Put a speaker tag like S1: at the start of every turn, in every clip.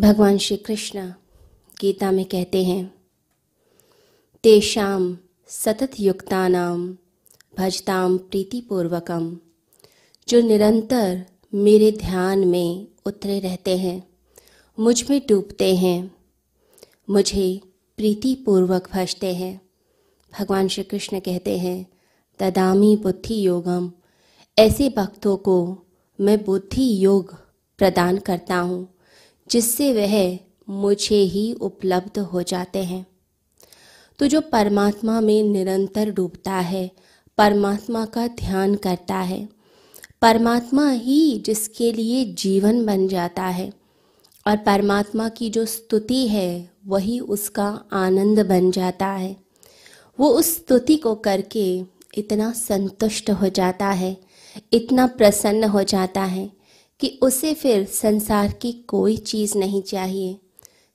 S1: भगवान श्री कृष्ण गीता में कहते हैं तेषाम सतत युक्तानाम भजताम प्रीतिपूर्वकम जो निरंतर मेरे ध्यान में उतरे रहते हैं, मुझमें डूबते हैं, मुझे प्रीतिपूर्वक भजते हैं। भगवान श्री कृष्ण कहते हैं तदामी बुद्धि योगम, ऐसे भक्तों को मैं बुद्धि योग प्रदान करता हूँ। जिससे वह मुझे ही उपलब्ध हो जाते हैं। तो जो परमात्मा में निरंतर डूबता है, परमात्मा का ध्यान करता है, परमात्मा ही जिसके लिए जीवन बन जाता है, और परमात्मा की जो स्तुति है, वही उसका आनंद बन जाता है। वो उस स्तुति को करके इतना संतुष्ट हो जाता है, इतना प्रसन्न हो जाता है कि उसे फिर संसार की कोई चीज़ नहीं चाहिए,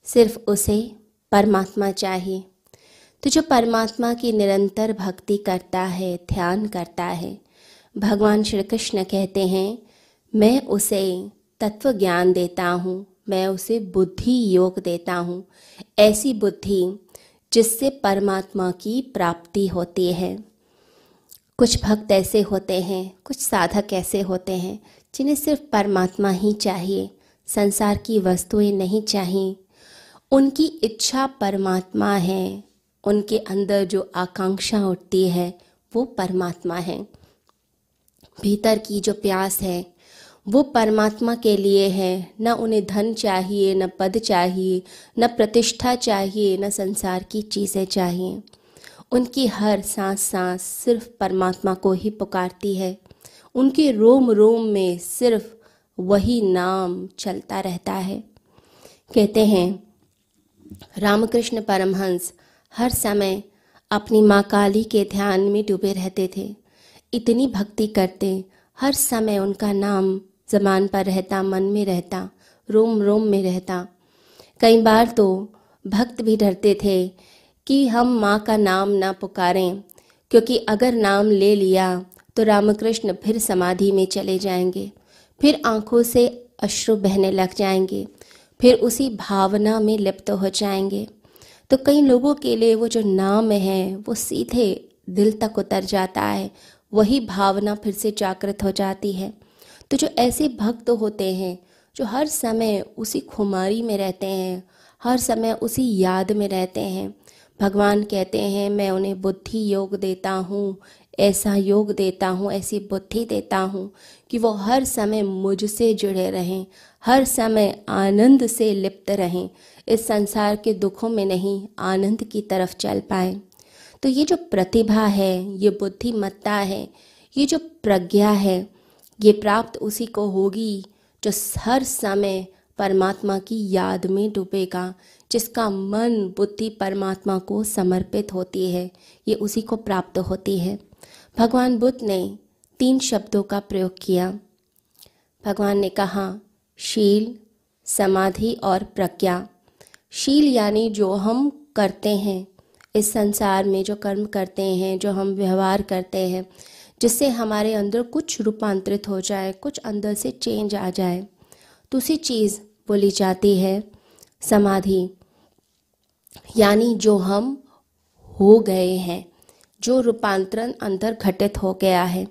S1: सिर्फ़ उसे परमात्मा चाहिए। तो जो परमात्मा की निरंतर भक्ति करता है, ध्यान करता है, भगवान श्री कृष्ण कहते हैं, मैं उसे तत्व ज्ञान देता हूँ, मैं उसे बुद्धि योग देता हूँ, ऐसी बुद्धि जिससे परमात्मा की प्राप्ति होती है। कुछ भक्त ऐसे होते हैं, कुछ साधक ऐसे होते हैं जिन्हें सिर्फ़ परमात्मा ही चाहिए, संसार की वस्तुएँ नहीं चाहिए। उनकी इच्छा परमात्मा है। उनके अंदर जो आकांक्षा उठती है, वो परमात्मा है। भीतर की जो प्यास है, वो परमात्मा के लिए है। न उन्हें धन चाहिए, न पद चाहिए, न प्रतिष्ठा चाहिए, न संसार की चीज़ें चाहिए। उनकी हर सांस सांस सिर्फ़ परमात्मा को ही पुकारती है। उनके रोम रोम में सिर्फ़ वही नाम चलता रहता है। कहते हैं, रामकृष्ण परमहंस हर समय अपनी माँ काली के ध्यान में डूबे रहते थे। इतनी भक्ति करते, हर समय उनका नाम जमान पर रहता, मन में रहता, रोम रोम में रहता। कई बार तो भक्त भी डरते थे कि हम माँ का नाम ना पुकारें, क्योंकि अगर नाम ले लिया तो रामकृष्ण फिर समाधि में चले जाएँगे। फिर आँखों से अश्रु बहने लग जाएँगे। फिर उसी भावना में लिप्त हो जाएँगे। तो कई लोगों के लिए वो जो नाम है, वो सीधे दिल तक उतर जाता है। वही भावना फिर से जागृत हो जाती है। तो जो ऐसे भक्त होते हैं, जो हर समय उसी खुमारी में रहते हैं, हर समय उसी याद में रहते हैं भगवान कहते हैं, मैं उन्हें बुद्धि योग देता हूँ, ऐसा योग देता हूँ, ऐसी बुद्धि देता हूँ कि वो हर समय मुझसे जुड़े रहें, हर समय आनंद से लिप्त रहें, इस संसार के दुखों में नहीं, आनंद की तरफ़ चल पाए। तो ये जो प्रतिभा है, ये बुद्धिमत्ता है, ये जो प्रज्ञा है, ये प्राप्त उसी को होगी जो हर समय परमात्मा की याद में डूबेगा, जिसका मन बुद्धि परमात्मा को समर्पित होती है, ये उसी को प्राप्त होती है। भगवान बुद्ध ने तीन शब्दों का प्रयोग किया। भगवान ने कहा, शील, समाधि और प्रज्ञा। शील यानी जो हम करते हैं, इस संसार में जो कर्म करते हैं, जो हम व्यवहार करते हैं, जिससे हमारे अंदर कुछ रूपांतरित हो जाए, कुछ अंदर से चेंज आ जाए। दूसरी चीज़ बोली जाती है समाधि। यानी जो हम हो गए हैं, जो रूपांतरण अंदर घटित हो गया है।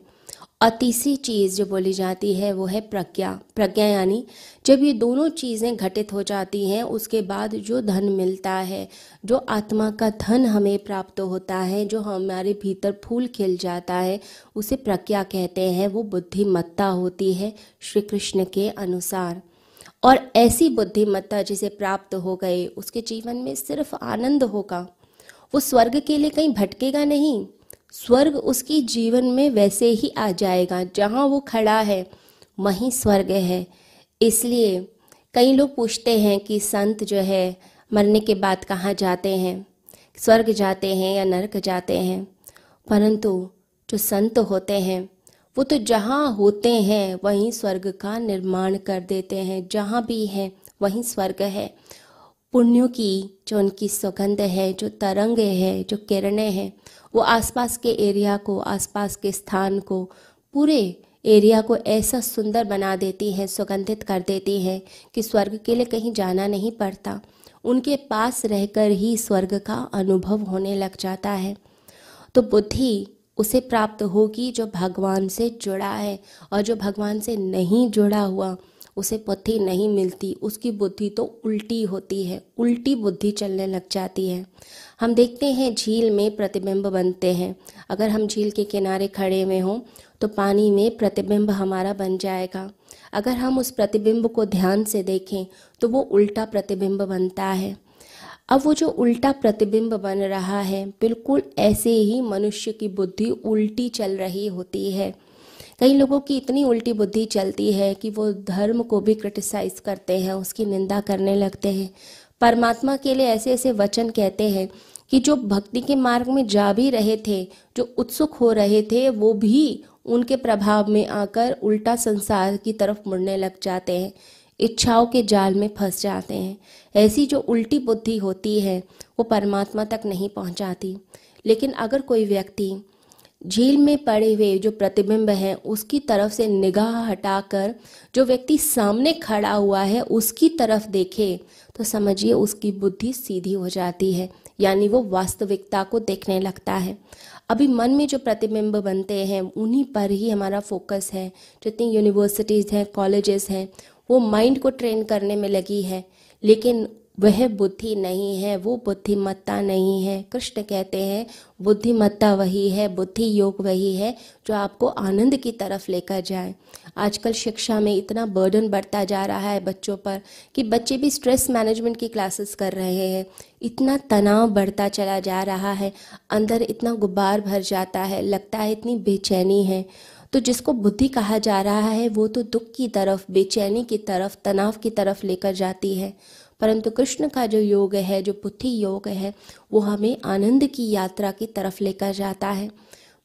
S1: और तीसरी चीज़ जो बोली जाती है, वो है प्रज्ञा। प्रज्ञा यानी जब ये दोनों चीज़ें घटित हो जाती हैं, उसके बाद जो धन मिलता है, जो आत्मा का धन हमें प्राप्त होता है, जो हमारे भीतर फूल खिल जाता है, उसे प्रज्ञा कहते हैं। वो बुद्धिमत्ता होती है श्री कृष्ण के अनुसार। और ऐसी बुद्धिमत्ता जिसे प्राप्त हो गए उसके जीवन में सिर्फ़ आनंद होगा। वो स्वर्ग के लिए कहीं भटकेगा नहीं स्वर्ग उसकी जीवन में वैसे ही आ जाएगा। जहाँ वो खड़ा है, वहीं स्वर्ग है। इसलिए कई लोग पूछते हैं कि संत जो है, मरने के बाद कहाँ जाते हैं? स्वर्ग जाते हैं या नरक जाते हैं? परंतु जो संत होते हैं, वो तो जहाँ होते हैं, वहीं स्वर्ग का निर्माण कर देते हैं। जहाँ भी हैं, वहीं स्वर्ग है। पुण्यों की, जो उनकी सुगंध है, जो तरंग है, जो किरणें हैं, वो आसपास के एरिया को, आसपास के स्थान को, पूरे एरिया को ऐसा सुंदर बना देती हैं, सुगंधित कर देती हैं, कि स्वर्ग के लिए कहीं जाना नहीं पड़ता। उनके पास रहकर ही स्वर्ग का अनुभव होने लग जाता है। तो बुद्धि उसे प्राप्त होगी जो भगवान से जुड़ा है और जो भगवान से नहीं जुड़ा हुआ उसे बुद्धि नहीं मिलती, उसकी बुद्धि तो उल्टी होती है, उल्टी बुद्धि चलने लग जाती है। हम देखते हैं झील में प्रतिबिंब बनते हैं। अगर हम झील के किनारे खड़े हुए हों तो पानी में प्रतिबिंब हमारा बन जाएगा। अगर हम उस प्रतिबिंब को ध्यान से देखें तो वो उल्टा प्रतिबिंब बनता है। अब वो जो उल्टा प्रतिबिंब बन रहा है, बिल्कुल ऐसे ही मनुष्य की बुद्धि उल्टी चल रही होती है। कई लोगों की इतनी उल्टी बुद्धि चलती है कि वो धर्म को भी क्रिटिसाइज करते हैं, उसकी निंदा करने लगते हैं। परमात्मा के लिए ऐसे ऐसे वचन कहते हैं कि जो भक्ति के मार्ग में जा भी रहे थे, जो उत्सुक हो रहे थे, वो भी उनके प्रभाव में आकर उल्टा संसार की तरफ़ मुड़ने लग जाते हैं, इच्छाओं के जाल में फंस जाते हैं। ऐसी जो उल्टी बुद्धि होती है, वो परमात्मा तक नहीं पहुंचाती। लेकिन अगर कोई व्यक्ति झील में पड़े हुए जो प्रतिबिंब है, उसकी तरफ़ से निगाह हटाकर जो व्यक्ति सामने खड़ा हुआ है, उसकी तरफ़ देखे तो समझिए उसकी बुद्धि सीधी हो जाती है, यानी वो वास्तविकता को देखने लगता है। अभी मन में जो प्रतिबिंब बनते हैं, उन्हीं पर ही हमारा फोकस है। जितनी यूनिवर्सिटीज़ हैं कॉलेजेस हैं, वो माइंड को ट्रेन करने में लगी है, लेकिन वह बुद्धि नहीं है, वो बुद्धिमत्ता नहीं है। कृष्ण कहते हैं, बुद्धिमत्ता वही है, बुद्धि योग वही है, जो आपको आनंद की तरफ़ लेकर जाए। आजकल शिक्षा में इतना बर्डन बढ़ता जा रहा है बच्चों पर कि बच्चे भी स्ट्रेस मैनेजमेंट की क्लासेस कर रहे हैं। इतना तनाव बढ़ता चला जा रहा है, अंदर इतना गुब्बार भर जाता है, लगता है इतनी बेचैनी है। तो जिसको बुद्धि कहा जा रहा है, वो तो दुख की तरफ़, बेचैनी की तरफ़, तनाव की तरफ़ लेकर जाती है। परंतु कृष्ण का जो योग है, जो बुद्धि योग है, वो हमें आनंद की यात्रा की तरफ़ लेकर जाता है।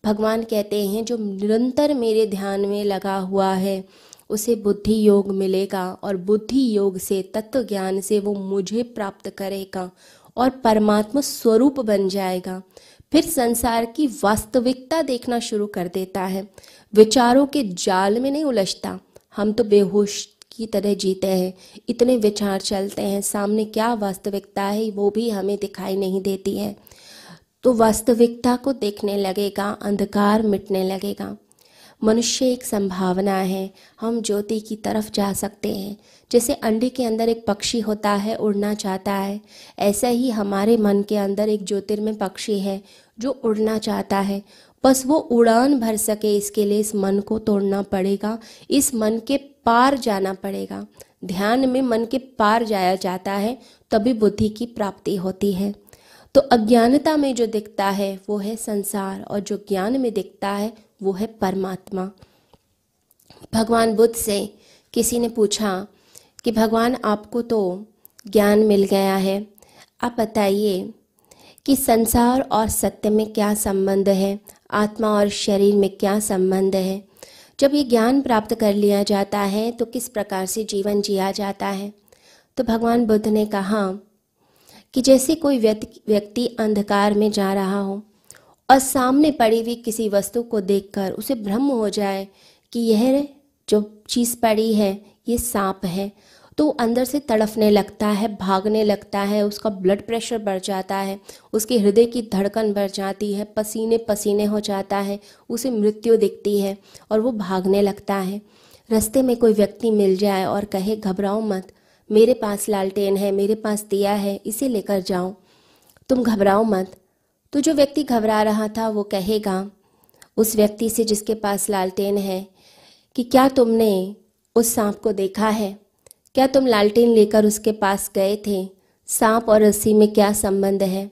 S1: भगवान कहते हैं, जो निरंतर मेरे ध्यान में लगा हुआ है, उसे बुद्धि योग मिलेगा और बुद्धि योग से, तत्व ज्ञान से वो मुझे प्राप्त करेगा और परमात्मा स्वरूप बन जाएगा। फिर संसार की वास्तविकता देखना शुरू कर देता है। विचारों के जाल में नहीं उलझता। हम तो बेहोश की तरह जीते हैं। इतने विचार चलते हैं, सामने क्या वास्तविकता है, वो भी हमें दिखाई नहीं देती है। तो वास्तविकता को देखने लगेगा, अंधकार मिटने लगेगा। मनुष्य एक संभावना है, हम ज्योति की तरफ़ जा सकते हैं। जैसे अंडे के अंदर एक पक्षी होता है, उड़ना चाहता है। ऐसा ही हमारे मन के अंदर एक ज्योतिर्मय पक्षी है, जो उड़ना चाहता है। बस वो उड़ान भर सके, इसके लिए इस मन को तोड़ना पड़ेगा। इस मन के पार जाना पड़ेगा। ध्यान में मन के पार जाया जाता है, तभी बुद्धि की प्राप्ति होती है। तो अज्ञानता में जो दिखता है, वो है संसार, और जो ज्ञान में दिखता है, वो है परमात्मा। भगवान बुद्ध से किसी ने पूछा कि, भगवान, आपको तो ज्ञान मिल गया है। आप बताइए कि संसार और सत्य में क्या संबंध है? आत्मा और शरीर में क्या संबंध है? जब ये ज्ञान प्राप्त कर लिया जाता है तो किस प्रकार से जीवन जिया जाता है? तो भगवान बुद्ध ने कहा कि जैसे कोई व्यक्ति अंधकार में जा रहा हो और सामने पड़ी हुई किसी वस्तु को देखकर उसे भ्रम हो जाए कि यह जो चीज़ पड़ी है, ये सांप है तो अंदर से तड़फने लगता है, भागने लगता है, उसका ब्लड प्रेशर बढ़ जाता है, उसके हृदय की धड़कन बढ़ जाती है, पसीने पसीने हो जाता है, उसे मृत्यु दिखती है और वो भागने लगता है। रास्ते में कोई व्यक्ति मिल जाए और कहे, घबराओ मत, मेरे पास लालटेन है, मेरे पास दिया है, इसे लेकर जाओ। तुम घबराओ मत। तो जो व्यक्ति घबरा रहा था, वो कहेगा, उस व्यक्ति से जिसके पास लालटेन है कि क्या तुमने उस सांप को देखा है? क्या तुम लालटेन लेकर उसके पास गए थे? सांप और रस्सी में क्या संबंध है?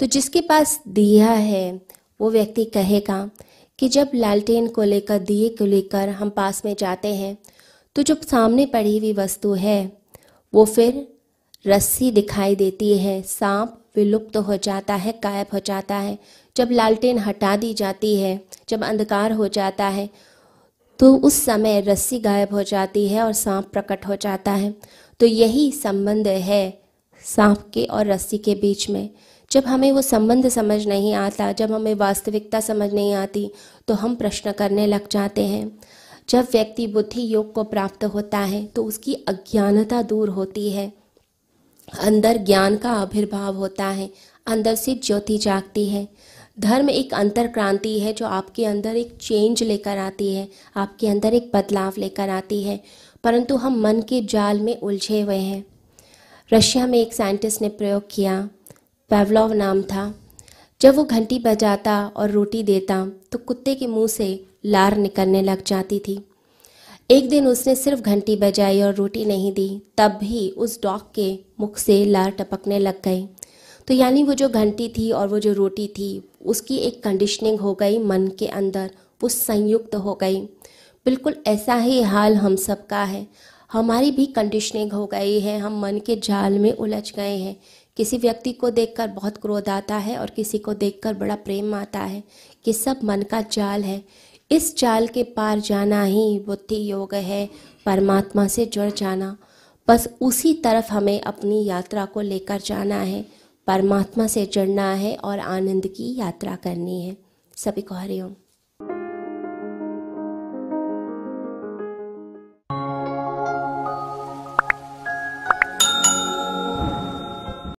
S1: तो जिसके पास दिया है, वो व्यक्ति कहेगा कि जब लालटेन को लेकर, दिए को लेकर हम पास में जाते हैं तो जो सामने पड़ी हुई वस्तु है, वो फिर रस्सी दिखाई देती है। सांप विलुप्त तो हो जाता है, गायब हो जाता है। जब लालटेन हटा दी जाती है, जब अंधकार हो जाता है तो उस समय रस्सी गायब हो जाती है और सांप प्रकट हो जाता है। तो यही संबंध है सांप के और रस्सी के बीच में। जब हमें वो संबंध समझ नहीं आता, जब हमें वास्तविकता समझ नहीं आती तो हम प्रश्न करने लग जाते हैं। जब व्यक्ति बुद्धि योग को प्राप्त होता है तो उसकी अज्ञानता दूर होती है। अंदर ज्ञान का आविर्भाव होता है, अंदर से ज्योति जागती है। धर्म एक अंतर क्रांति है जो आपके अंदर एक चेंज लेकर आती है, आपके अंदर एक बदलाव लेकर आती है, परंतु हम मन के जाल में उलझे हुए हैं। रशिया में एक साइंटिस्ट ने प्रयोग किया पेवलॉव नाम था। जब वो घंटी बजाता और रोटी देता तो कुत्ते के मुँह से लार निकलने लग जाती थी। एक दिन उसने सिर्फ़ घंटी बजाई और रोटी नहीं दी, तब भी उस डॉग के मुख से लार टपकने लग गई। तो यानी वो जो घंटी थी और वो जो रोटी थी, उसकी एक कंडीशनिंग हो गई मन के अंदर, वो संयुक्त हो गई। बिल्कुल ऐसा ही हाल हम सब का है। हमारी भी कंडीशनिंग हो गई है, हम मन के जाल में उलझ गए हैं। किसी व्यक्ति को देखकर बहुत क्रोध आता है और किसी को देखकर बड़ा प्रेम आता है कि सब मन का जाल है। इस जाल के पार जाना ही बुद्धि योग है, परमात्मा से जुड़ जाना। बस उसी तरफ़ हमें अपनी यात्रा को लेकर जाना है। परमात्मा से जुड़ना है और आनंद की यात्रा करनी है। सभी को हरिओम